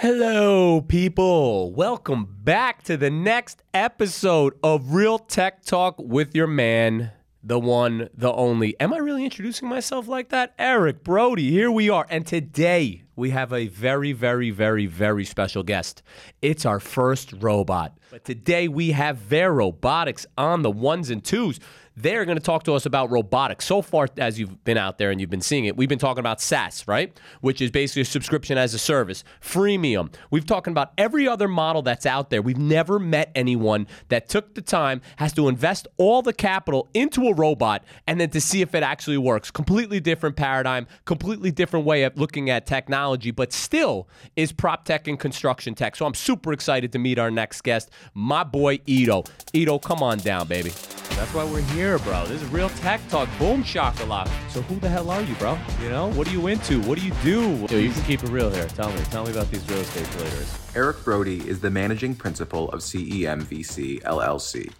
Hello, people. Welcome back to the next episode of Real Tech Talk with your man, the one, the only. Am I really introducing myself like that? Eric Brody, here we are. And today we have a very, very, very, very special guest. It's our first robot. But today we have Verobotics on the ones and twos. They're going to talk to us about robotics. So far, as you've been out there and you've been seeing it, we've been talking about SaaS, right? Which is basically a subscription as a service, freemium. We've talking about every other model that's out there. We've never met anyone that took the time, has to invest all the capital into a robot, and then to see if it actually works. Completely different paradigm, completely different way of looking at technology, but still is prop tech and construction tech. So I'm super excited to meet our next guest, my boy Ido. Ido, come on down, baby. That's why we're here, bro. This is real tech talk. Boom shakalaka. So who the hell are you, bro? You know, what are you into? What do you do? Dude, you can keep it real here. Tell me. Tell me about these real estate traders. Eric Brody is the managing principal of CEMVC LLC.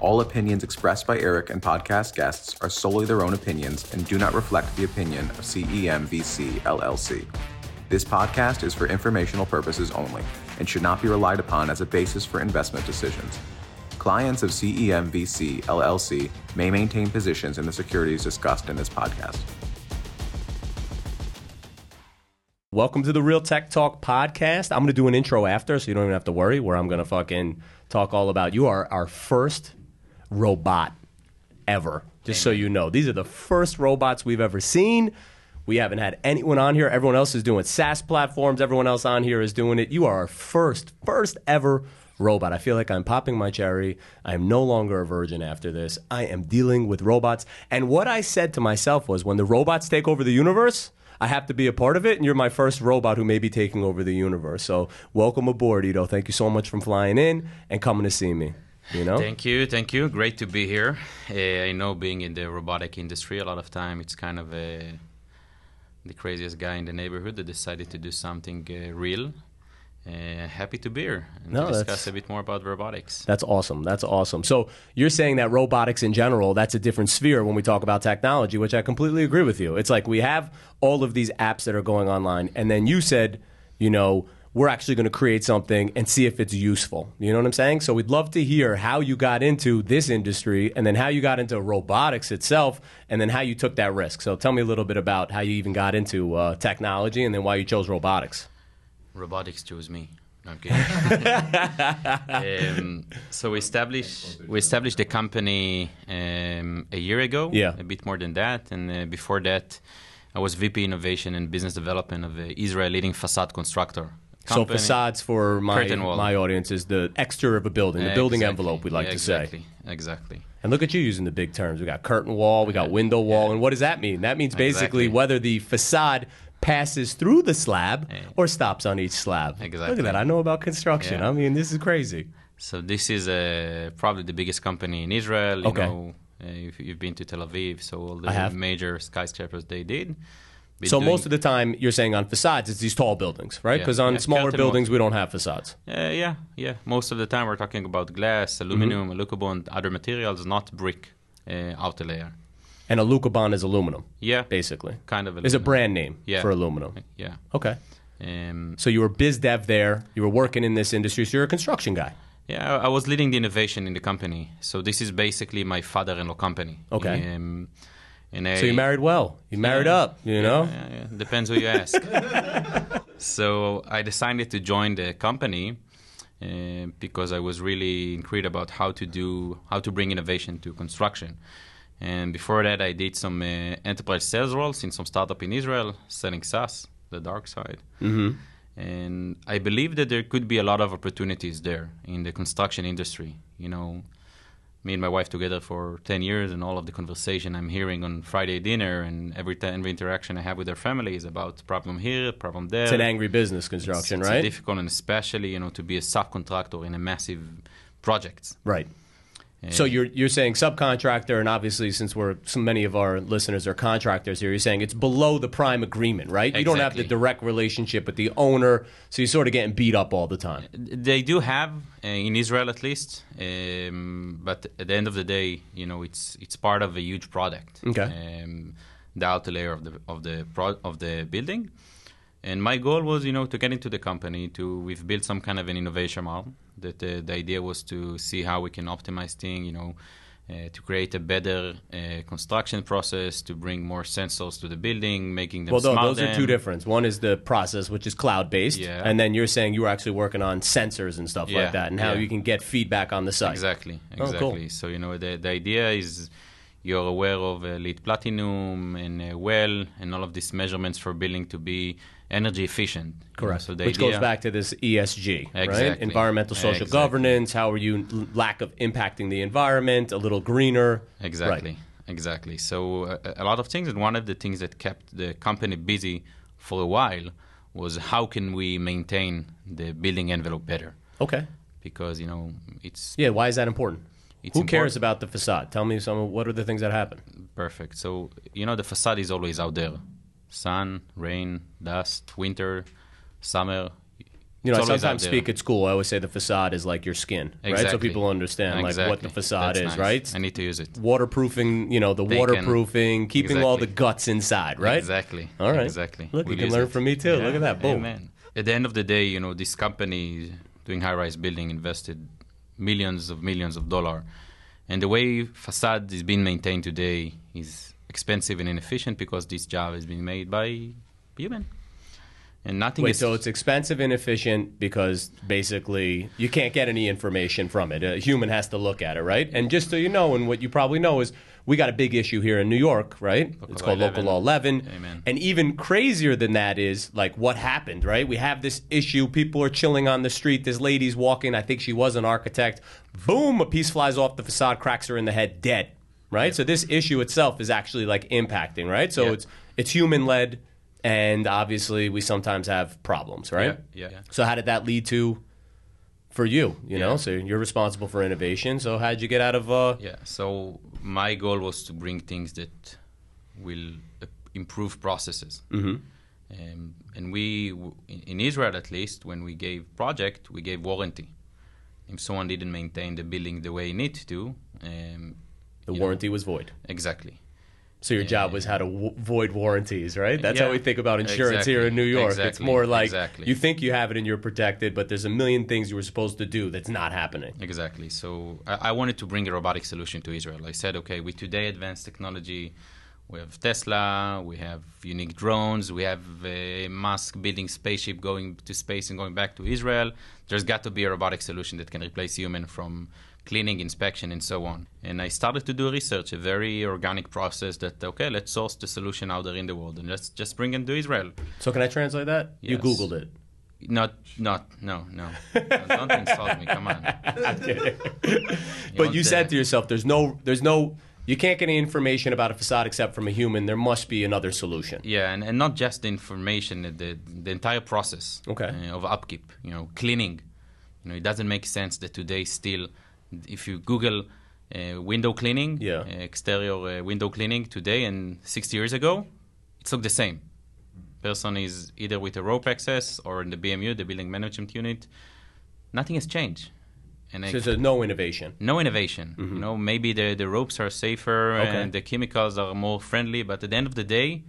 All opinions expressed by Eric and podcast guests are solely their own opinions and do not reflect the opinion of CEMVC LLC. This podcast is for informational purposes only and should not be relied upon as a basis for investment decisions. Clients of CEMVC LLC may maintain positions in the securities discussed in this podcast. Welcome to the Real Tech Talk podcast. I'm going to do an intro after, so you don't even have to worry, where I'm going to fucking talk all about you are our first robot ever, just so you know. These are the first robots we've ever seen. We haven't had anyone on here. Everyone else is doing SaaS platforms. Everyone else on here is doing it. You are our first, first ever robot. I feel like I'm popping my cherry. I am no longer a virgin after this. I am dealing with robots. And what I said to myself was when the robots take over the universe, I have to be a part of it, and you're my first robot who may be taking over the universe. So, welcome aboard, Ido. Thank you so much for flying in and coming to see me. You know? Thank you, thank you. Great to be here. Uh, I know being in the robotic industry, a lot of time it's kind of a, the craziest guy in the neighborhood that decided to do something uh, real. Uh, happy to be here and No, to discuss a bit more about robotics. That's awesome. That's awesome. So you're saying that robotics in general, that's a different sphere when we talk about technology, which I completely agree with you. It's like we have all of these apps that are going online, and then you said, you know, we're actually going to create something and see if it's useful. You know what I'm saying? So we'd love to hear how you got into this industry and then how you got into robotics itself and then how you took that risk. So tell me a little bit about how you even got into uh, technology and then why you chose robotics. Robotics chose me. No, I'm kidding. um, so we established we established the company um, a year ago. Yeah. a bit more than that, and uh, before that, I was VP Innovation and Business Development of the Israel leading facade constructor. So facades for my my audience is the exterior of a building, the building Exactly. envelope we like Yeah, to say. exactly. Exactly. And look at you using the big terms. We got curtain wall, we got window wall, and what does that mean? That means basically Exactly. whether the facade passes through the slab Yeah. or stops on each slab. Look at that. I know about construction. Yeah. I mean, this is crazy. So this is uh, probably the biggest company in Israel. You Okay. know, uh, if you've been to Tel Aviv, so all the major skyscrapers they did. So doing- most of the time, you're saying on facades, it's these tall buildings, right? Yeah. Because on Yeah, smaller buildings, we don't have facades. Uh, yeah, yeah. Most of the time we're talking about glass, aluminum, Mm-hmm. alucobond, other materials, not brick uh, outer layer. And Alucobond is aluminum, Yeah, basically. kind of. aluminum. Is a brand name Yeah. for aluminum. Yeah. Okay. Um, So you were biz dev there. You were working in this industry. So you're a construction guy. yeah, I was leading the innovation in the company. So this is basically my father-in-law company. Okay. Um, I, So you married well. You married Yeah. up, you know? Yeah, yeah. Depends who you ask. so I decided to join the company uh, because I was really intrigued about how to do how to bring innovation to construction. And before that, I did some uh, enterprise sales roles in some startup in Israel, selling SaaS, the dark side. Mm-hmm. And I believe that there could be a lot of opportunities there in the construction industry. You know, me and my wife together for 10 years and all of the conversation I'm hearing on Friday dinner and every time every interaction I have with our family is about problem here, problem there. It's an angry business construction, It's- it's right? difficult and especially, you know, to be a subcontractor in a massive project. right. So you're you're saying subcontractor, and obviously, since we're so many of our listeners are contractors here, you're saying it's below the prime agreement, right? You don't have the direct relationship with the owner, so you're sort of getting beat up all the time. They do have uh, in Israel at least, um, but at the end of the day, you know, it's it's part of a huge product. Okay. Um, the outer layer of the of the pro- of the building. And my goal was, you know, to get into the company. To we've built some kind of an innovation model. That uh, the idea was to see how we can optimize things, you know, uh, to create a better uh, construction process, to bring more sensors to the building, making them Well, those are two different. One is the process, which is cloud based, Yeah. and then you're saying you were actually working on sensors and stuff Yeah, like that, and how yeah. you can get feedback on the site. Exactly, Oh, exactly. cool. So you know the the idea is you're aware of uh, LEED platinum and uh, well and all of these measurements for building to be energy efficient. Correct. So Which idea, goes back to this ESG, right? Environmental, social Exactly. governance. How are you lack of impacting the environment? A little greener. Exactly, Right. exactly. So uh, a lot of things, and one of the things that kept the company busy for a while was how can we maintain the building envelope better? Okay. Because you know it's Yeah. Why is that important? It's Who cares important. about the facade? Tell me some. What are the things that happen? Perfect. So, you know, the facade is always out there sun, rain, dust, winter, summer. You know, I sometimes speak at school. I always say the facade is like your skin, right? So people understand like what the facade That's is, nice. right? I need to use it. Waterproofing, you know, the They can- waterproofing, keeping all the guts inside, right? Exactly. All right. Exactly. Look, you We'll can learn it. from me too. Look at that. Boom. Amen. At the end of the day, you know, this company doing high-rise building invested millions of millions of dollar, and the way facade is being maintained today is expensive and inefficient because this job is being made by human, and nothing Wait, is so it's expensive and efficient because basically you can't get any information from it. A human has to look at it, right? And just so you know, and what you probably know is we got a big issue here in New York, right? it's Law called Local Law 11. Amen. And even crazier than that is like what happened, right? We have this issue. People are chilling on the street. This lady's walking. I think she was an architect. Boom, a piece flies off the facade, cracks her in the head, dead. Right? So this issue itself is actually like impacting, right? So Yeah. it's it's human led and obviously we sometimes have problems, right? Yeah, yeah. So how did that lead to for you, you know? So you're responsible for innovation. So how did you get out of uh Yeah. So my goal was to bring things that will uh, improve processes. Mm-hmm. Um, and we, in, in Israel at least, when we gave project, we gave warranty. If someone didn't maintain the building the way it needed to, um, the you know, warranty was void? exactly. So your job was how to w- void warranties, right? That's how we think about insurance here in New Exactly. York. It's more like Exactly. you think you have it and you're protected, but there's a million things you were supposed to do that's not happening. Exactly. So I, I wanted to bring a robotic solution to Israel. I said, okay, with today advanced technology, we have Tesla, we have unique drones, we have a Musk building spaceship going to space and going back to Israel. There's got to be a robotic solution that can replace human from cleaning, inspection, and so on. And I started to do research, a very organic process that, okay, let's source the solution out there in the world and let's just bring it to Israel. So can I translate that? You Googled it. Not, not, no, no. Don't insult me, come on. But you said to yourself, "There's no, there's no, you can't get any information about a facade except from a human. There must be another solution." Yeah, and, and not just the information, the the entire process Okay. uh, of upkeep. You know, cleaning. You know, it doesn't make sense that today still, if you Google uh, window cleaning, Yeah. uh, exterior uh, window cleaning today and 60 years ago, it's look the same. Person is either with a rope access or in the BMU, the building management unit. Nothing has changed. And So there's no innovation. no innovation. You know, maybe the, the ropes are safer Mm-hmm. Okay. and the chemicals are more friendly, but at the end of the day,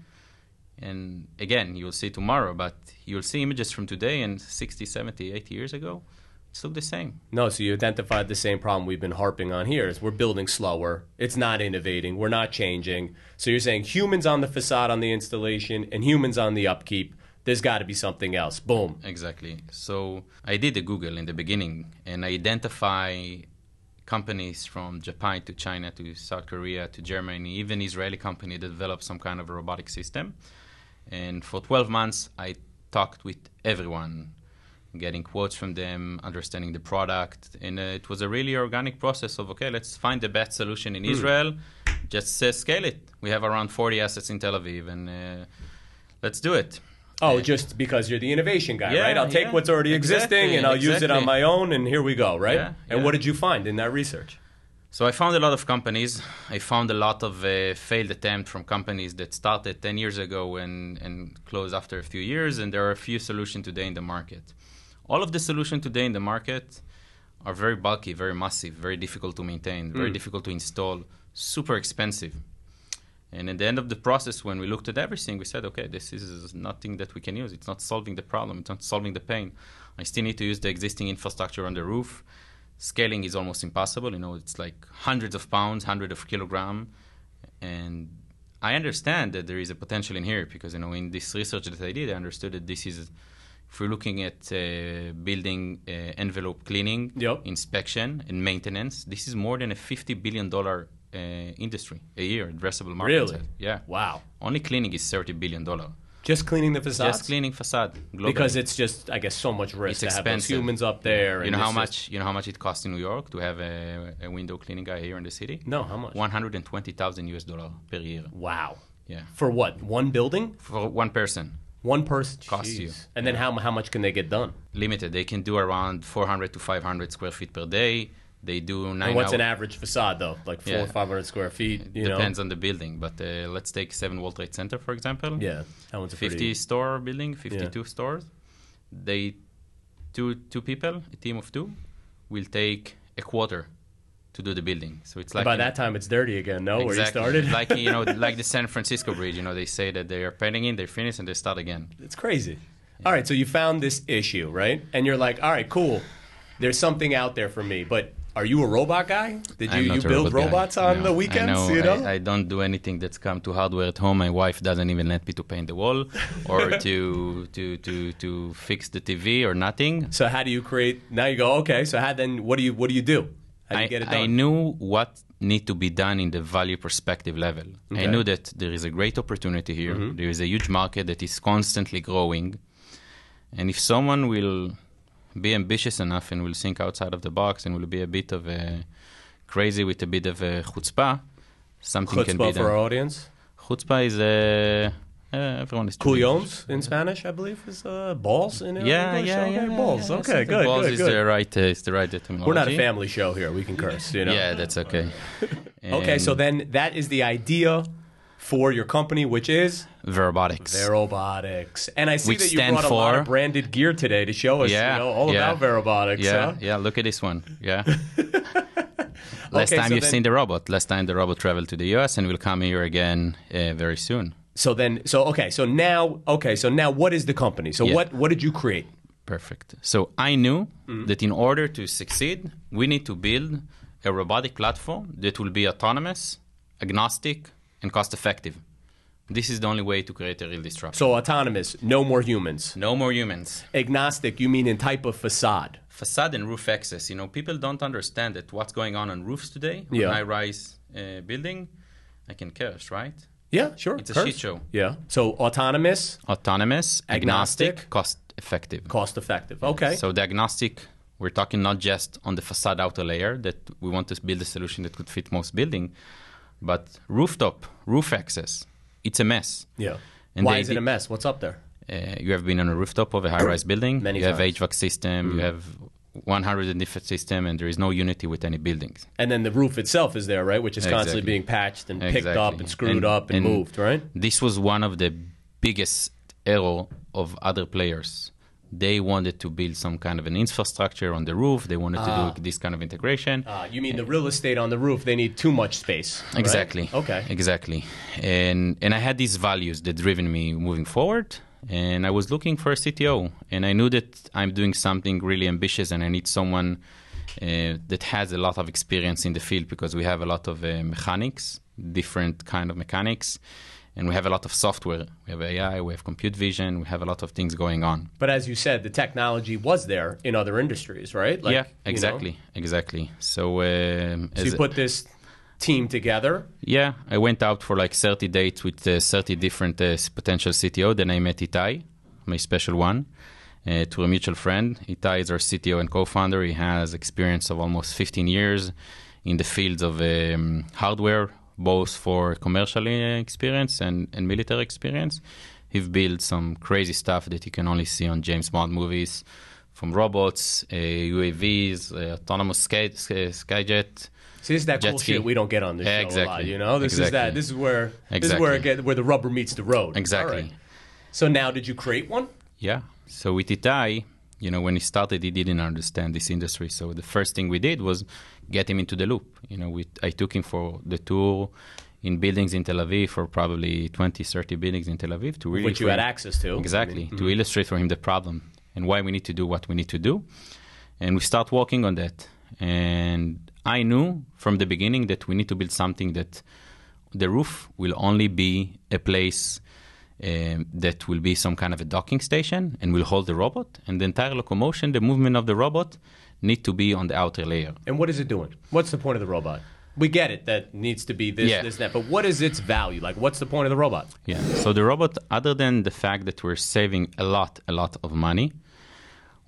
and again, you'll see tomorrow, but you'll see images from today and 60, 70, 80 years ago, it's look the same. No, so you identified the same problem we've been harping on here is we're building slower. It's not innovating. We're not changing. So you're saying humans on the facade on the installation and humans on the upkeep. There's got to be something else. Boom. Exactly. So I did a Google in the beginning and I identify companies from Japan to China to South Korea to Germany, even Israeli company that developed some kind of a robotic system. And for 12 months, I talked with everyone, getting quotes from them, understanding the product. And uh, it was a really organic process of, okay, let's find the best solution in Israel, just uh, scale it. We have around 40 assets in Tel Aviv, and uh, let's do it. Oh, just because you're the innovation guy, Yeah, right? I'll take yeah. what's already Exactly, existing and I'll use it on my own, and here we go, right? Yeah, and what did you find in that research? So I found a lot of companies. I found a lot of uh, failed attempts from companies that started 10 years ago and, and closed after a few years, and there are a few solutions today in the market. All of the solutions today in the market are very bulky, very massive, very difficult to maintain, very mm. difficult to install, super expensive. And at the end of the process, when we looked at everything, we said, okay, this is nothing that we can use. It's not solving the problem. It's not solving the pain. I still need to use the existing infrastructure on the roof. Scaling is almost impossible. You know, it's like hundreds of pounds, hundreds of kilogram, and I understand that there is a potential in here because you know in this research that I did, I understood that this is if we're looking at uh, building uh, envelope cleaning, Yep. inspection, and maintenance, this is more than a fifty billion dollar uh, industry a year, addressable market. Really? Yeah. Wow. Only cleaning is thirty billion dollar. Just cleaning the facade. Just cleaning facade globally. Because it's just, I guess, so much risk It's to expensive. humans up there. you know how much you know how much it costs in New York to have a, a window cleaning guy here in the city. No, how much? One hundred and twenty thousand US dollar per year. Wow. Yeah. For what? One building? For one person. One person? Costs you. Jeez. And then how, how much can they get done? limited. They can do around 400 to 500 square feet per day. They do nine And what's an average facade, though? Like four Yeah. or 500 square feet? You Depends know? on the building, but uh, let's take Seven World Trade Center for example. Yeah. That one's a 50 pretty... store building, 52 stores. They two two people, a team of two, will take a quarter to do the building. So it's like By that time, it's dirty again, no? Where you started? like you know like the San Francisco Bridge. You know they say that they are painting in, they finish, and they start again. It's crazy. All right, so you found this issue, right? And you're like, all right, cool. There's something out there for me. But are you a robot guy? Did you, you build robot guy. robots on No, the weekends? know, you know? I, I don't do anything that's come to hardware at home. My wife doesn't even let me to paint the wall or to, to, to, to fix the TV or nothing. so how do you create? Now you go, okay. So how then? What do you what do you do? How do you I, I knew what need to be done in the value perspective level. Okay. I knew that there is a great opportunity here. Mm-hmm. There is a huge market that is constantly growing. And if someone will be ambitious enough and will think outside of the box and will be a bit of a crazy with a bit of a chutzpah, something can be done. Chutzpah for our audience. Chutzpah is uh, uh, everyone is doing in Spanish, I believe, is uh, balls in Yeah, English. yeah, okay, yeah, balls. yeah, okay, good, Balls good, is good. the right, uh, is the right terminology. We're not a family show here. We can curse, you know. Yeah, that's okay. Okay, so then that is the idea for your company, which is Verobotics. Verobotics. And I see Which that you brought a lot of branded gear today to show us, Yeah, you know, all yeah. about Verobotics. yeah, huh? yeah. Look at this one. Yeah. Last Okay, time so you've then- seen the robot. Last time the robot traveled to the U.S. and will come here again uh, very soon. So then, so okay, so now, okay, so now, what is the company? So Yeah. what what did you create? Perfect. So I knew Mm-hmm. that in order to succeed, we need to build a robotic platform that will be autonomous, agnostic, and cost effective. This is the only way to create a real disruption. So autonomous, no more humans. no more humans. Agnostic, you mean in type of facade? Facade and roof access. You know, people don't understand that what's going on on roofs today, on Yeah. high-rise uh, building, I can curse, right? Yeah, sure. It's a shit show. Yeah. So autonomous, Autonomous, Agnostic. agnostic, cost effective. cost effective. Okay. So the agnostic, we're talking not just on the facade outer layer that we want to build a solution that could fit most building, but rooftop, roof access. It's a mess. yeah. And Why they is it did- a mess? What's up there? Uh, you have been on a rooftop of a high-rise building. Many you have times. Mm. HVAC system. You have 100 different system, and there is no unity with any buildings. And then the roof itself is there, right? Which is constantly Exactly. being patched and picked up and screwed And- up and, and- moved, right? This was one of the biggest error of other players. They wanted to build some kind of an infrastructure on the roof. They wanted to do this kind of integration. Uh, you mean the real estate on the roof? They need too much space. right? Exactly. Okay. Exactly. And and I had these values that driven me moving forward. And I was looking for a CTO, and I knew that I'm doing something really ambitious, and I need someone uh, that has a lot of experience in the field because we have a lot of uh, mechanics, different kind of mechanics, and we have a lot of software. We have AI, we have compute vision, we have a lot of things going on. But as you said, the technology was there in other industries, right? Like, yeah, you know, exactly, exactly. So, um, so you put this team together. Yeah, I went out for like 30 dates with uh, 30 different uh, potential CTO. Then I met Itai, my special one, uh, through a mutual friend. Itai is our CTO and co-founder. He has experience of almost 15 years in the fields of um, hardware, both for commercial uh, experience and, and military experience. He's built some crazy stuff that you can only see on James Bond movies, from robots, uh, UAVs, uh, autonomous sky, sky, skyjet. See, this is that Jet cool ski. shit we don't get on this show a lot. Exactly. You know, this is that. This is where exactly. this is where it get, where the rubber meets the road. Exactly. Right. So now, did you create one? Yeah. So with Itai, you know, when he started, he didn't understand this industry. So the first thing we did was get him into the loop. You know, we, I took him for the tour in buildings in Tel Aviv, for probably 20, 30 buildings in Tel Aviv, to really Which you had frame- access to. Exactly, mean, to illustrate for him the problem and why we need to do what we need to do. And we start working on that. And I knew from the beginning that we need to build something that the roof will only be a place um, that will be some kind of a docking station and will hold the robot. And the entire locomotion, the movement of the robot, need to be on the outer layer. And what is it doing? What's the point of the robot? We get it that needs to be this, Yeah. this, that, but what is its value? Like, what's the point of the robot? Yeah. So the robot, other than the fact that we're saving a lot, a lot of money,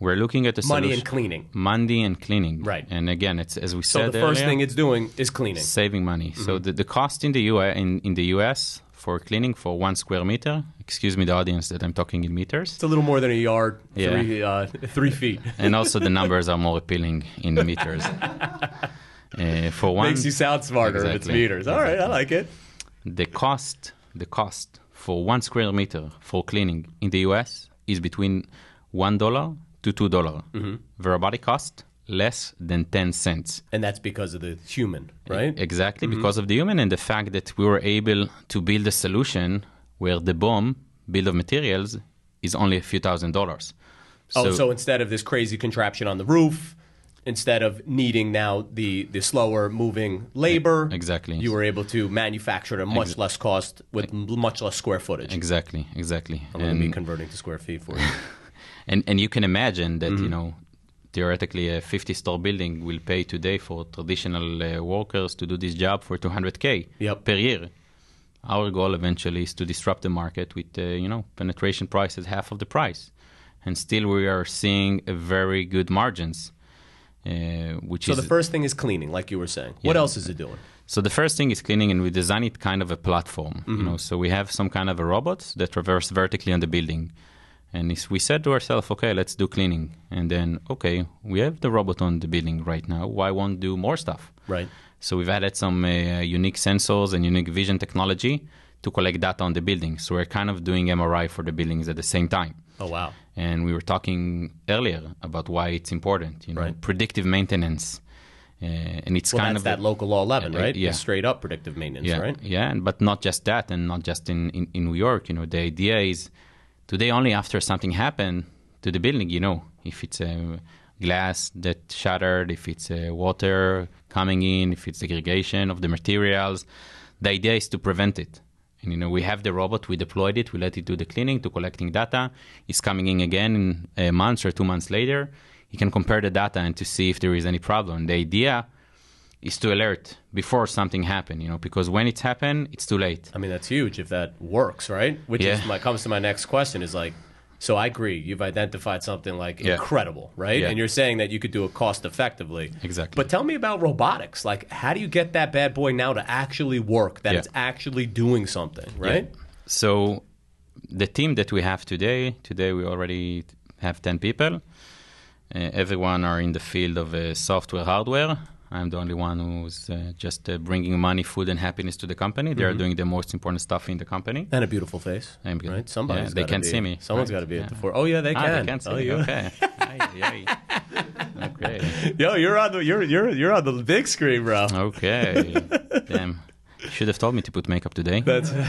we're looking at the Money solution- and cleaning. money and cleaning. Right. And again, it's as we So said So the first earlier, thing it's doing is cleaning. saving money. So the, the cost in the US in, in the US for cleaning for one square meter, excuse me, the audience that I'm talking in meters, It's a little more than a yard, Yeah. three, uh, three feet. and also the numbers are more appealing in meters. Uh, for one, Makes you sound smarter if it's meters. All right, I like it. the cost the cost for one square meter for cleaning in the US is between one dollar to two dollar. Mm-hmm. The robotic cost less than ten cents. And that's because of the human, right? Exactly because of the human and the fact that we were able to build a solution where the bomb, bill of materials, is only a few thousand dollars. oh, so instead of this crazy contraption on the roof, instead of needing now the, the slower moving labor, Exactly. you were able to manufacture at a much less cost with much less square footage. exactly, exactly. I'm going to be converting to square feet for you. and and you can imagine that Mm-hmm. you know theoretically a 50 store building will pay today for traditional uh, workers to do this job for 200k Yep. per year. Our goal eventually is to disrupt the market with uh, you know penetration price at half of the price, and still we are seeing a very good margins, uh, which so is the first thing is cleaning, like you were saying. What else is it doing? so the first thing is cleaning, and we design it kind of a platform. Mm-hmm. You know, so we have some kind of a robot that traverse vertically on the building, and we said to ourselves, okay, let's do cleaning, and then okay, we have the robot on the building right now. Why won't do more stuff? Right. So we've added some uh, unique sensors and unique vision technology to collect data on the building. So we're kind of doing MRI for the buildings at the same time. Oh, wow. And we were talking earlier about why it's important, you know, Right. predictive maintenance. Uh, and it's Well, kind of that local law 11, Uh, right? yeah. It's straight up predictive maintenance, yeah, right? Yeah, and, but not just that, and not just in, in, in New York. You know, the idea is today only after something happened to the building, you know, if it's a glass that shattered, if it's a water coming in, if it's aggregation of the materials, the idea is to prevent it. And you know, we have the robot, we deployed it, we let it do the cleaning, to collecting data. It's coming in again in uh, a month or two months later. You can compare the data and to see if there is any problem. The idea is to alert before something happen, you know, because when it's happened, it's too late. I mean, that's huge if that works, right? Which is Yeah. my comes to my next question is like, so I agree, you've identified something like Yeah. incredible, right? Yeah. And you're saying that you could do it cost effectively. Exactly. But tell me about robotics. Like, how do you get that bad boy now to actually work? That it's actually doing something, right? So the team that we have today, today we already have 10 people. Uh, everyone are in the field of uh, software, hardware. I'm the only one who's uh, just uh, bringing money, food, and happiness to the company. Mm-hmm. They're doing the most important stuff in the company. And a beautiful face, I'm right? Somebody's Yeah, they can't be- see me, Someone's right? got to be at the Yeah. fore. Oh yeah, they Ah, can. they can't see oh, me. you- Okay. Okay. Yo, you're on the you're you're you're on the big screen, bro. Okay. Damn. You should have told me to put makeup today. That's.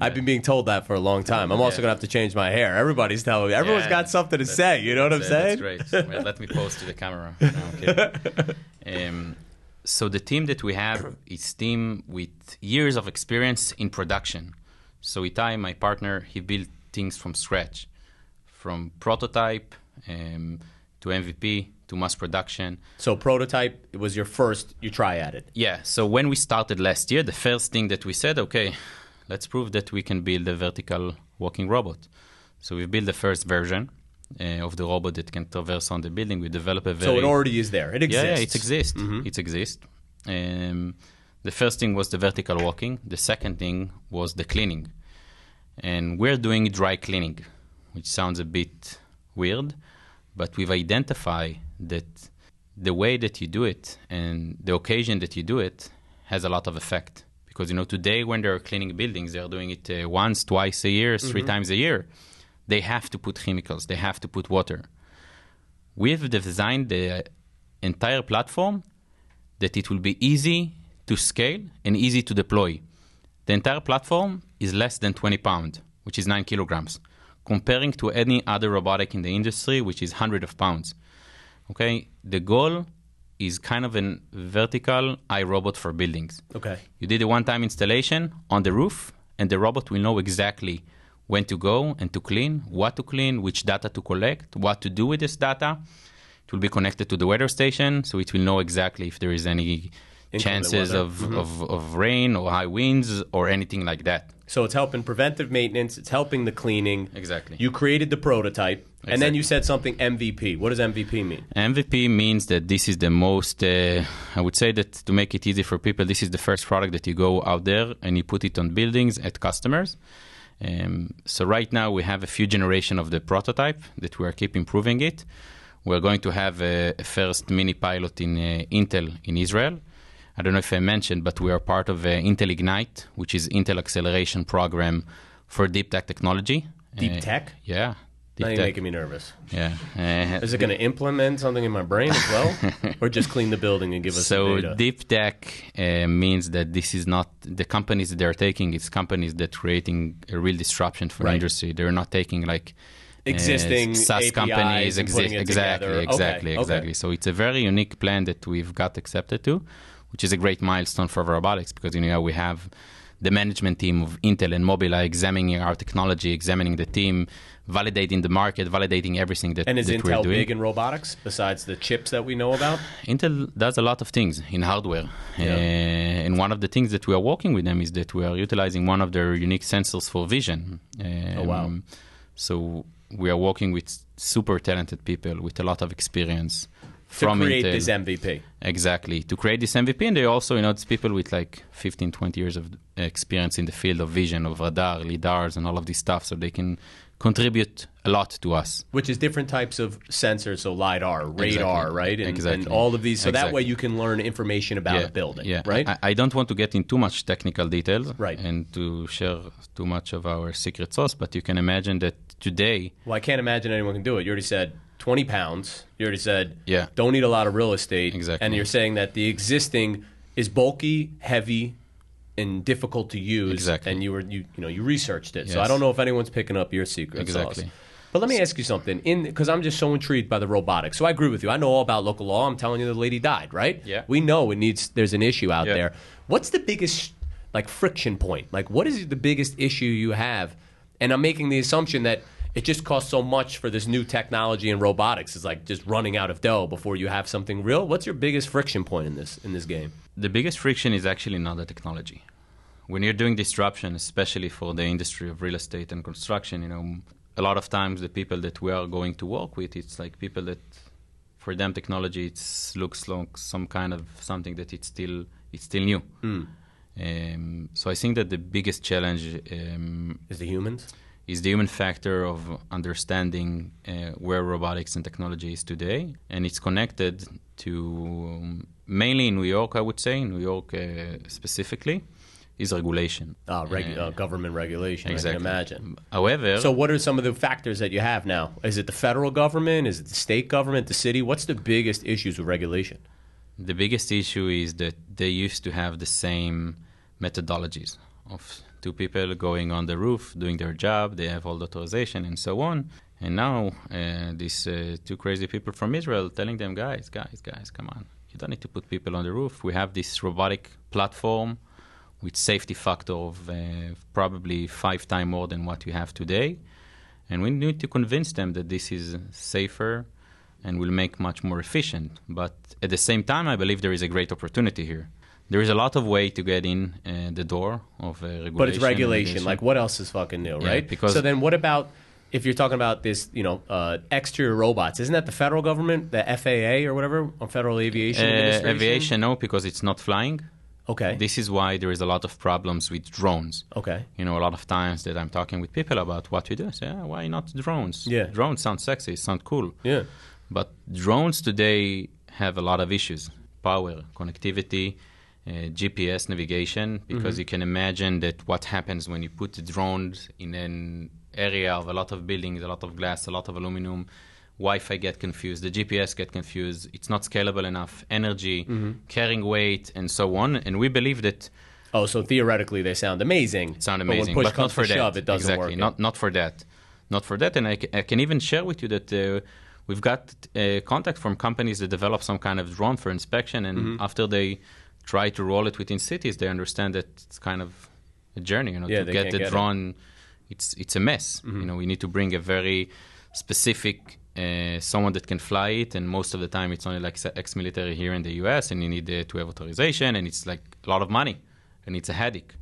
I've been being told that for a long time. I'm also Yeah. gonna have to change my hair. Everybody's telling me. Everyone's Yeah, got something to say. You know what I'm That's, saying? That's great. Well, let me pose to the camera. No, um, so the team that we have is team with years of experience in production. So Itai, my partner, he built things from scratch, from prototype um, to MVP to mass production. So prototype was your first. You try at it. Yeah. So when we started last year, the first thing that we said, okay, let's prove that we can build a vertical walking robot. So we built the first version uh, of the robot that can traverse on the building. We developed a very So it already is there. It exists. yeah, yeah, it exists. It exists. Um, the first thing was the vertical walking. The second thing was the cleaning, and we're doing dry cleaning, which sounds a bit weird, but we've identified that the way that you do it and the occasion that you do it has a lot of effect. Because you know today when they're cleaning buildings, they're doing it uh, once, twice a year, 3 times a year. They have to put chemicals. They have to put water. We've designed the entire platform that it will be easy to scale and easy to deploy. The entire platform is less than 20 pounds, which is 9 kilograms, comparing to any other robotic in the industry, which is 100 of pounds. Okay, the goal is kind of a vertical iRobot for buildings. Okay. You did a one-time installation on the roof, and the robot will know exactly when to go and to clean, what to clean, which data to collect, what to do with this data. It will be connected to the weather station, so it will know exactly if there is any chances of, of, of rain or high winds or anything like that. So it's helping preventive maintenance. It's helping the cleaning. Exactly. You created the prototype, and then you said something MVP. What does MVP mean? MVP means that this is the most, uh, I would say that to make it easy for people, this is the first product that you go out there and you put it on buildings at customers. Um, so right now we have a few generation of the prototype that we are keep improving it. We're going to have a, a first mini pilot in uh, Intel in Israel. I don't know if I mentioned, but we are part of uh, Intel Ignite, which is Intel acceleration program for deep tech technology. Deep Uh, tech? Yeah. Now Deep you're tech. making me nervous. Yeah. Uh, Is it going to implement something in my brain as well, or just clean the building and give us so deep tech uh, means that this is not the companies that they're taking it's companies that creating a real disruption for Right. industry they're not taking like uh, Existing SaaS APIs companies it exactly together. Okay, exactly okay. exactly so it's a very unique plan that we've got accepted to which is a great milestone for robotics because you know we have the management team of Intel and Mobileye examining our technology examining the team validating the market validating everything that, and is that Intel big in robotics besides the chips that we know about? Intel does a lot of things in hardware. Yeah. Uh, and one of the things that we are working with them is that we are utilizing one of their unique sensors for vision. Um, Oh, wow. So we are working with super talented people with a lot of experience To from create Intel. this MVP. Exactly. To create this MVP, and they also, you know, it's people with like 15, 20 years of experience in the field of vision, of radar, lidars, and all of this stuff, so they can contribute a lot to us. Which is different types of sensors, so lidar, radar, Exactly. right, and, and all of these. So that way you can learn information about a building, Yeah, right? I, I don't want to get in too much technical details, Right. and to share too much of our secret sauce. But you can imagine that today, well, I can't imagine anyone can do it. You already said 20 pounds. You already said Yeah. don't need a lot of real estate. Exactly. And you're saying that the existing is bulky, heavy, and difficult to use. Exactly. And you were you you know you researched it. So I don't know if anyone's picking up your secret Exactly. sauce. But let me ask you something. In because I'm just so intrigued by the robotics. So I agree with you. I know all about local law. I'm telling you, the lady died. Right. Yeah. We know it needs. There's an issue out Yeah. there. What's the biggest like friction point? Like what is the biggest issue you have? And I'm making the assumption that it just costs so much for this new technology and robotics. It's like just running out of dough before you have something real. What's your biggest friction point in this in this game? the biggest friction is actually not the technology. When you're doing disruption, especially for the industry of real estate and construction, you know, a lot of times the people that we are going to work with, it's like people that, for them, technology it's, looks like some kind of something that it's still it's still new. Um, so I think that the biggest challenge um, Is the humans? Is the human factor of understanding uh, where robotics and technology is today, and it's connected to um, mainly in New York, I would say, in New York uh, specifically, is regulation. Uh, regu- uh, government regulation. I exactly. can imagine. However, So, what are some of the factors that you have now? Is it the federal government? Is it the state government? The city? What's the biggest issues with regulation? the biggest issue is that they used to have the same methodologies of two people going on the roof doing their job they have all the authorization and so on and now uh, these uh, two crazy people from israel telling them guys guys guys come on you don't need to put people on the roof we have this robotic platform with safety factor of uh, probably five times more than what you have today and we need to convince them that this is safer and will make much more efficient. But at the same time, I believe there is a great opportunity here. There is a lot of way to get in uh, the door of uh, regulation. But it's regulation. Like, what else is fucking new, Yeah, right? because- so then, what about if you're talking about this? You know, uh, exterior robots. Isn't that the federal government, the FAA or whatever, or Federal Aviation uh, aviation, no, because it's not flying. Okay. This is why there is a lot of problems with drones. okay. You know, a lot of times that I'm talking with people about what we do, I say, ah, why not drones? Yeah. Drones sound sexy, sound cool. Yeah. But drones today have a lot of issues power, connectivity, uh, GPS navigation, because you can imagine that what happens when you put the drones in an area of a lot of buildings, a lot of glass, a lot of aluminum. Wi-Fi get confused, the GPS get confused. It's not scalable enough, energy, carrying weight, and so on. And we believe that Oh, so theoretically they sound amazing. sound but when amazing, push but, comes not for that. shove, it doesn't exactly, work. not not for that, not for that. And I, I can even share with you that uh, we've got uh, contact from companies that develop some kind of drone for inspection, and Mm-hmm. after they try to roll it within cities, they understand that it's kind of a journey. You know, Yeah, to get the get it. Mm-hmm. drone, it's it's a mess. You know, we need to bring a very specific. Uh, someone that can fly it, and most of the time it's only like ex-military here in the U.S. and you need uh, to have authorization, and it's like a lot of money, and it's a headache.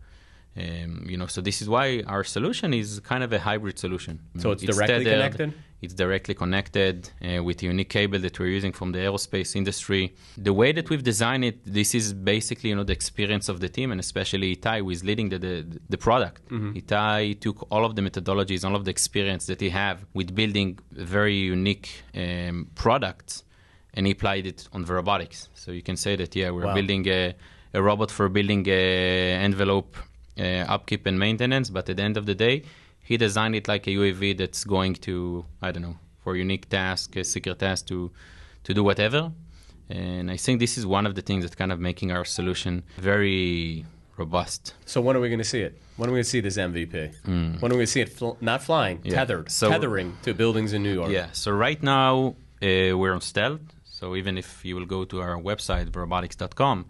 Um, you know, so this is why our solution is kind of a hybrid solution. So it's directly tethered, connected? It's directly connected uh, with a unique cable that we're using from the aerospace industry. The way that we've designed it, this is basically you know the experience of the team, and especially Itai, who is leading the the, the product. Mm-hmm. Itai took all of the methodologies, all of the experience that he have with building very unique um, products, and he applied it on the robotics. So you can say that yeah, we're Wow. building a, a robot for building a envelope uh, upkeep and maintenance, but at the end of the day, he designed it like a UAV that's going to I don't know for unique task, a secret task to to do whatever. And I think this is one of the things that's kind of making our solution very robust. So when are we going to see it? When are we going to see this MVP? When are we going to see it fl- not flying. Yeah. tethered, So- tethering to buildings in New York? Yeah. So right now uh, we're on stealth. So even if you will go to our website robotics.com,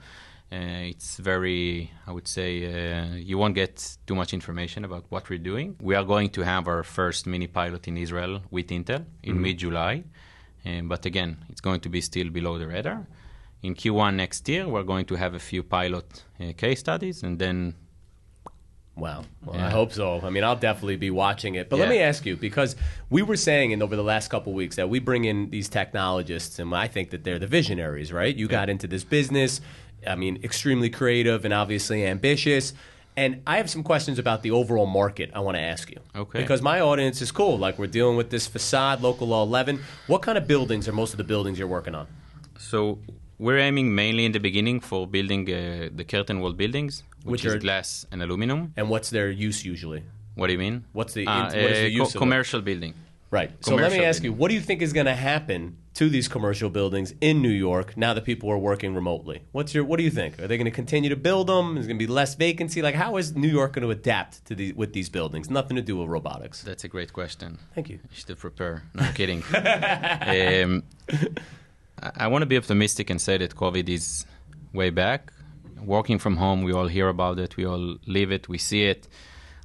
uh, it's very, I would say, uh, you won't get too much information about what we're doing. We are going to have our first mini pilot in Israel with Intel in mid-July, um, but again, it's going to be still below the radar. In Q1 next year, we're going to have a few pilot uh, case studies, and then Wow. Well, I hope so. I mean, I'll definitely be watching it. But let me ask you, because we were saying in over the last couple weeks that we bring in these technologists, and I think that they're the visionaries, right? You got into this business, I mean, extremely creative and obviously ambitious. And I have some questions about the overall market I want to ask you. Okay. Because my audience is cool. Like, we're dealing with this facade, local law 11. What kind of buildings are most of the buildings you're working on? So we're aiming mainly in the beginning for building uh, the curtain wall buildings, which, Which is are- glass and aluminum. And what's their use usually? What do you mean? What's the- Uh, what is the uh, use of it? commercial building? Right. So let me ask you, what do you think is going to happen to these commercial buildings in New York now that people are working remotely? What's your What do you think? Are they going to continue to build them? Is going to be less vacancy? Like, how is New York going to adapt to the with these buildings? Nothing to do with robotics. That's a great question. Thank you. You should prepare. No I'm kidding. um, I, I want to be optimistic and say that COVID is way back. Working from home, we all hear about it, we all live it, we see it.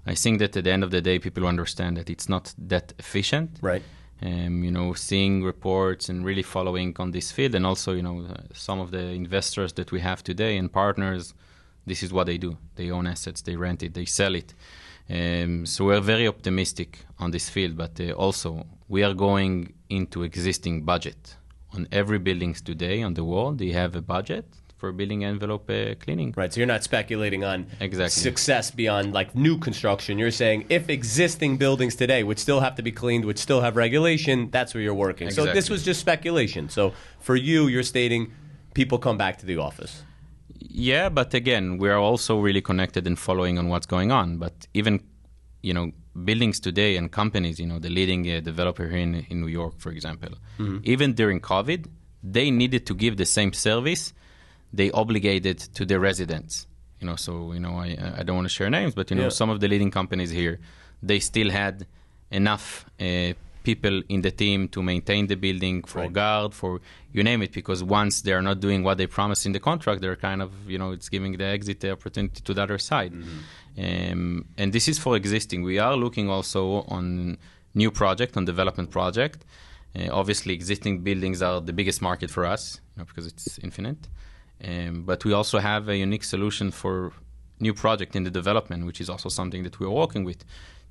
I think that at the end of the day, people understand that it's not that efficient. Right. um, you know, seeing reports and really following on this field, and also, you know, uh, some of the investors that we have today and partners, this is what they do. They own assets, they rent it, they sell it. Um, so we're very optimistic on this field, but uh, also we are going into existing budget. On every buildings today on the world, they have a budget for building envelope uh, cleaning. Right. So you're not speculating on Exactly. success beyond like new construction. You're saying if existing buildings today, would still have to be cleaned, would still have regulation, that's where you're working. So this was just speculation. So for you, you're stating people come back to the office. Yeah, but again, we are also really connected and following on what's going on. But even, you know, buildings today and companies, you know, the leading uh, developer here in, in New York, for example, even during COVID, they needed to give the same service they obligated to their residents. You know, so you know, I I don't want to share names, but you know, Yeah. some of the leading companies here, they still had enough uh, people in the team to maintain the building for Right. guard for you name it because once they're not doing what they promised in the contract they're kind of you know it's giving the exit the opportunity to the other side um, and this is for existing we are looking also on new project on development project uh, obviously existing buildings are the biggest market for us you know, because it's infinite um, but we also have a unique solution for new project in the development which is also something that we're working with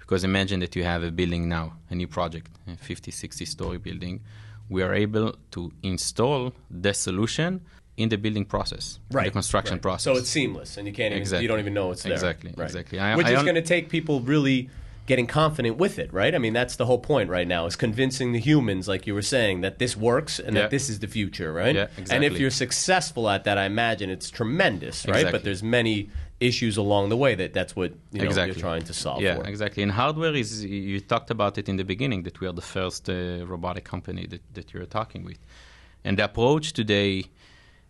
because imagine that you have a building now, a new project, a 50, 60 story building. We are able to install the solution in the building process, in the construction right. process. So it's seamless, and you can't even you don't even know it's there. Exactly, Right. exactly. I- Which I is going to take people really getting confident with it, right? I mean, that's the whole point right now is convincing the humans, like you were saying, that this works and Yeah. that this is the future, right? Yeah, exactly. And if you're successful at that, I imagine it's tremendous, right? Exactly. But there's many issues along the way that that's what you know, Exactly. you're trying to solve yeah, for. exactly. And hardware is you talked about it in the beginning that we are the first uh, robotic company that, that you're talking with, and the approach today,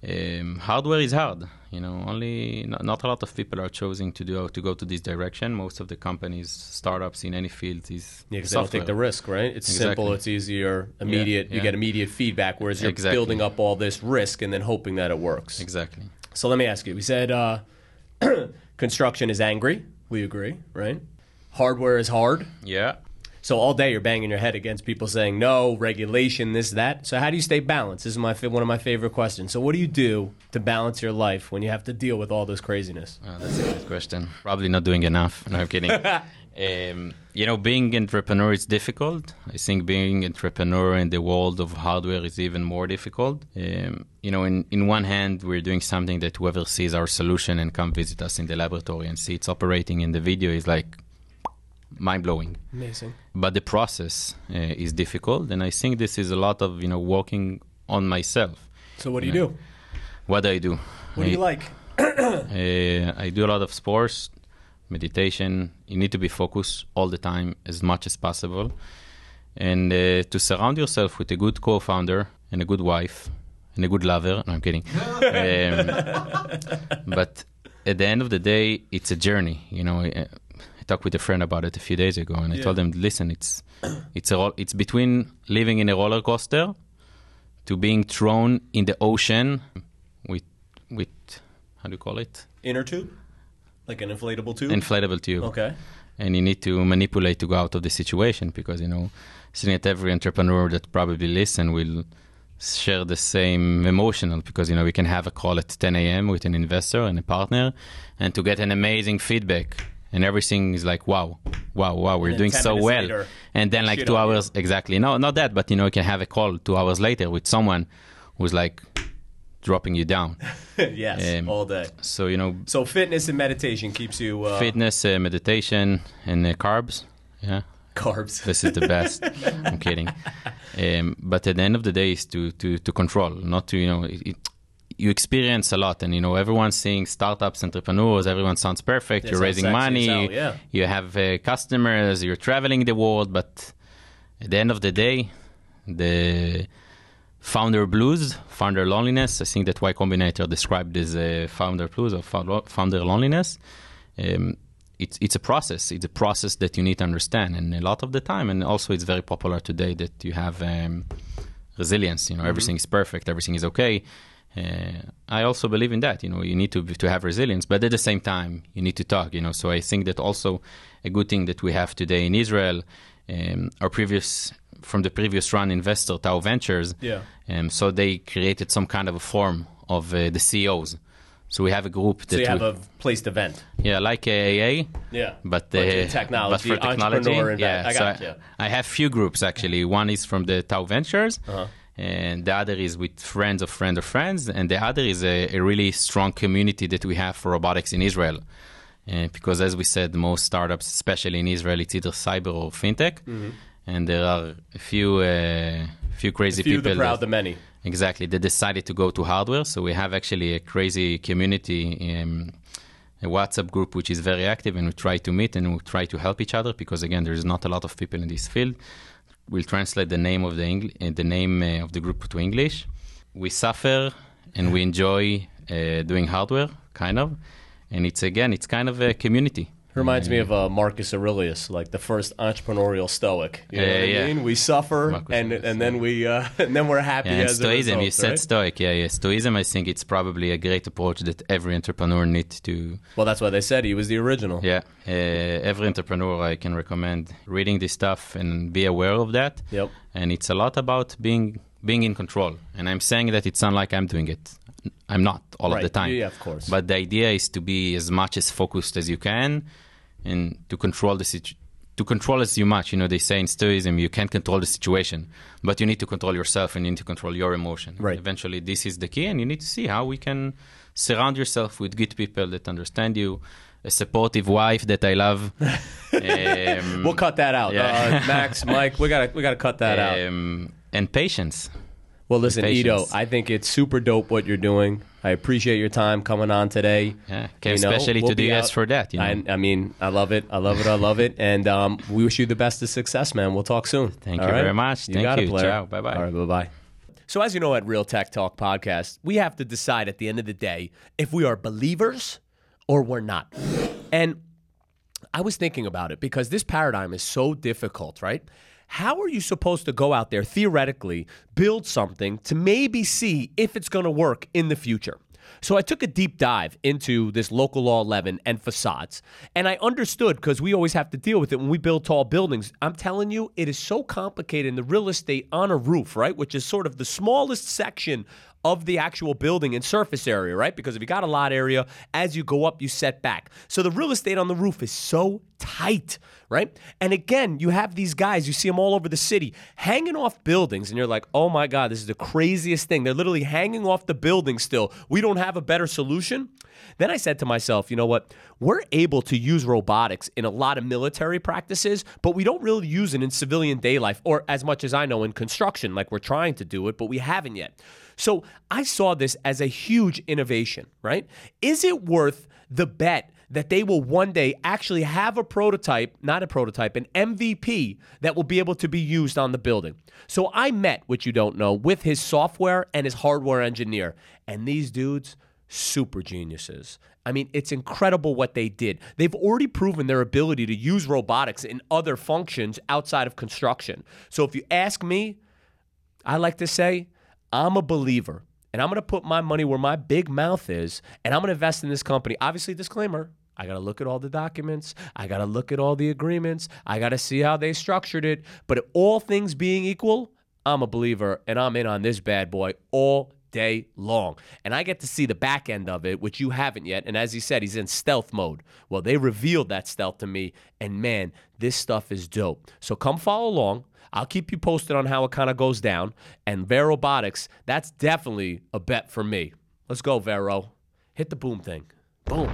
um, hardware is hard. You know, only not, not a lot of people are choosing to do to go to this direction. Most of the companies, startups in any field, is Yeah, they don't take the risk, right? It's simple, Exactly. it's easier, immediate. You yeah. get immediate feedback, whereas you're Exactly. building up all this risk and then hoping that it works. Exactly. So let me ask you. We said uh, construction is angry. We agree, right? Hardware is hard. Yeah. So all day you're banging your head against people saying no regulation, this, that. So how do you stay balanced? This is my one of my favorite questions. So what do you do to balance your life when you have to deal with all this craziness? Uh, that's a good question. Probably not doing enough. No, I'm kidding. um, you know, being entrepreneur is difficult. I think being entrepreneur in the world of hardware is even more difficult. Um, you know, in, in one hand, we're doing something that whoever sees our solution and come visit us in the laboratory and see it's operating in the video is like mind blowing. Amazing. But the process uh, is difficult, and I think this is a lot of you know working on myself. So what do you do? What do I do? What do you like? Uh, I do a lot of sports, meditation. You need to be focused all the time as much as possible. And uh, to surround yourself with a good co founder and a good wife and a good lover. No, I'm kidding. um, but at the end of the day, it's a journey. You know, I, I talked with a friend about it a few days ago, and I told him, listen, it's it's a ro- it's between living in a roller coaster to being thrown in the ocean with with how do you call it Inner tube? Like an inflatable tube? inflatable tube okay. and you need to manipulate to go out of the situation because you know seeing that every entrepreneur that probably listen will share the same emotional because you know we can have a call at 10 a.m with an investor and a partner and to get an amazing feedback and everything is like wow wow wow we're doing so well later, and then like two on you. hours exactly no not that but you know you can have a call two hours later with someone who's like dropping you down yes, Um, all day. so you know So fitness and meditation keeps you uh, fitness uh, meditation and uh, carbs yeah carbs. this is the best. I'm kidding. Um, but at the end of the day, is to to to control, not to you know. It, it, you experience a lot, and you know everyone's seeing startups, entrepreneurs. Everyone sounds perfect. You're raising money. hell, yeah. You have uh, customers. You're traveling the world. But at the end of the day, the founder blues, founder loneliness. I think that Y Combinator described as uh, founder blues or founder loneliness. Um, it's it's a process. It's a process that you need to understand, and a lot of the time, and also it's very popular today that you have um, resilience. You know, everything is perfect, everything is okay. Uh, I also believe in that. You know, you need to to have resilience, but at the same time, you need to talk. You know, so I think that also a good thing that we have today in Israel, um, our previous from the previous run investor Tau Ventures. Yeah. Um, so they created some kind of a form of uh, the CEOs. So we have a group that So you have we- a placed event. yeah, like AA, Yeah. but, the uh, technology, but for technology, entrepreneur yeah. I so got you. I have few groups actually. One is from the Tau Ventures, Uh-huh. And the other is with friends of friends of friends, and the other is a, a really strong community that we have for robotics in Israel. Uh, because as we said, most startups, especially in Israel, it's either cyber or fintech, and there are a few uh, few crazy Mm-hmm. Few people. the proud, that- the many. Exactly. They decided to go to hardware. So we have actually a crazy community, um, a WhatsApp group which is very active, and we try to meet and we try to help each other because again, there is not a lot of people in this field. We'll translate the name of the Engl- uh, the name uh, of the group to English. We suffer and we enjoy uh, doing hardware, kind of, and it's again, it's kind of a community. Reminds me of uh, Marcus Aurelius, like the first entrepreneurial Stoic. You know Yeah, what I yeah. mean? We suffer, Marcus and Aurelius, and then we uh, and then we're happy Yeah, and as Stoicism, result, you said right? Stoic. Yeah, yeah. Stoicism, I think it's probably a great approach that every entrepreneur needs to Well, that's why they said he was the original. Yeah, uh, every entrepreneur I can recommend reading this stuff and be aware of that. Yep. And it's a lot about being being in control. And I'm saying that it's not like I'm doing it. I'm not all of the time. Yeah, of course. But the idea is to be as much as focused as you can, and to control the situ- to control as you much. You know, they say in Stoicism you can't control the situation, but you need to control yourself and you need to control your emotion. Right. Eventually, this is the key, and you need to see how we can surround yourself with good people that understand you, a supportive wife that I love. um, We'll cut that out. Yeah. Uh, Max, Mike, we gotta we gotta cut that out. um, and patience. Well, listen, Ido. I think it's super dope what you're doing. I appreciate your time coming on today. Yeah, came You know, especially we'll to the US out- for that. You know? I, I mean, I love it. I love it. I love it. And um, we wish you the best of success, man. We'll talk soon. Thank All you right? very much. Thank got it, you. Blair. Ciao. Bye-bye. All right, bye bye. So, as you know, at Real Tech Talk Podcast, we have to decide at the end of the day if we are believers or we're not. And I was thinking about it because this paradigm is so difficult, right? How are you supposed to go out there theoretically, build something to maybe see if it's going to work in the future? So I took a deep dive into this local law 11 and facades, and I understood because we always have to deal with it when we build tall buildings. I'm telling you, it is so complicated in the real estate on a roof, right? Which is sort of the smallest section of the actual building and surface area, right? Because if you got a lot area, as you go up, you set back. So the real estate on the roof is so tight, right? And again, you have these guys, you see them all over the city hanging off buildings, and you're like, oh my God, this is the craziest thing. They're literally hanging off the building still. We don't have a better solution. Then I said to myself, you know what? We're able to use robotics in a lot of military practices, but we don't really use it in civilian day life, or as much as I know in construction, like we're trying to do it, but we haven't yet. So I saw this as a huge innovation, right? Is it worth the bet that they will one day actually have a prototype, not a prototype, an MVP that will be able to be used on the building? So I met, which you don't know, with his software and his hardware engineer. And these dudes, super geniuses. I mean, it's incredible what they did. They've already proven their ability to use robotics in other functions outside of construction. So if you ask me, I like to say, I'm a believer and I'm going to put my money where my big mouth is and I'm going to invest in this company. Obviously, disclaimer. I got to look at all the documents. I got to look at all the agreements. I got to see how they structured it. But all things being equal, I'm a believer and I'm in on this bad boy all day long. And I get to see the back end of it, which you haven't yet. And as he said, he's in stealth mode. Well, they revealed that stealth to me. And man, this stuff is dope. So come follow along. I'll keep you posted on how it kind of goes down. And Vero Robotics, that's definitely a bet for me. Let's go, Vero. Hit the boom thing. Boom.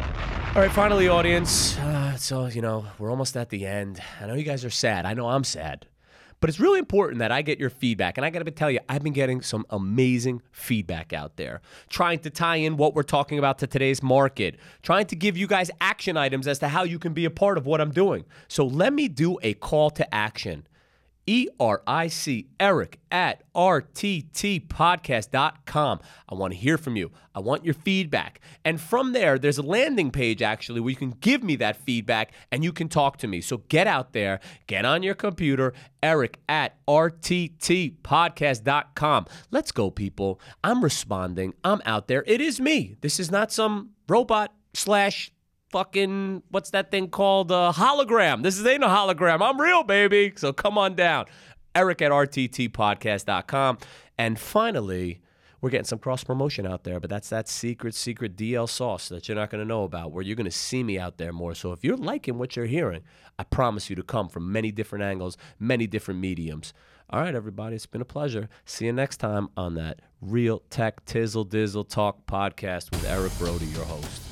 All right, finally, audience. Uh, so, you know, we're almost at the end. I know you guys are sad. I know I'm sad. But it's really important that I get your feedback. And I got to tell you, I've been getting some amazing feedback out there, trying to tie in what we're talking about to today's market, trying to give you guys action items as to how you can be a part of what I'm doing. So let me do a call to action. E R I C, Eric at RTTpodcast.com. I want to hear from you. I want your feedback. And from there, there's a landing page actually where you can give me that feedback and you can talk to me. So get out there, get on your computer, Eric at RTTpodcast.com. Let's go, people. I'm responding. I'm out there. It is me. This is not some robot slash fucking what's that thing called? Uh, hologram. This is ain't a hologram. I'm real baby. So come on down. Eric at rttpodcast.com and finally we're getting some cross promotion out there but that's that secret secret dl sauce that you're not going to know about where you're going to see me out there more. So if you're liking what you're hearing i promise you to come from many different angles many different mediums. All right everybody it's been a pleasure. See you next time on that real tech tizzle dizzle talk podcast with eric brody your host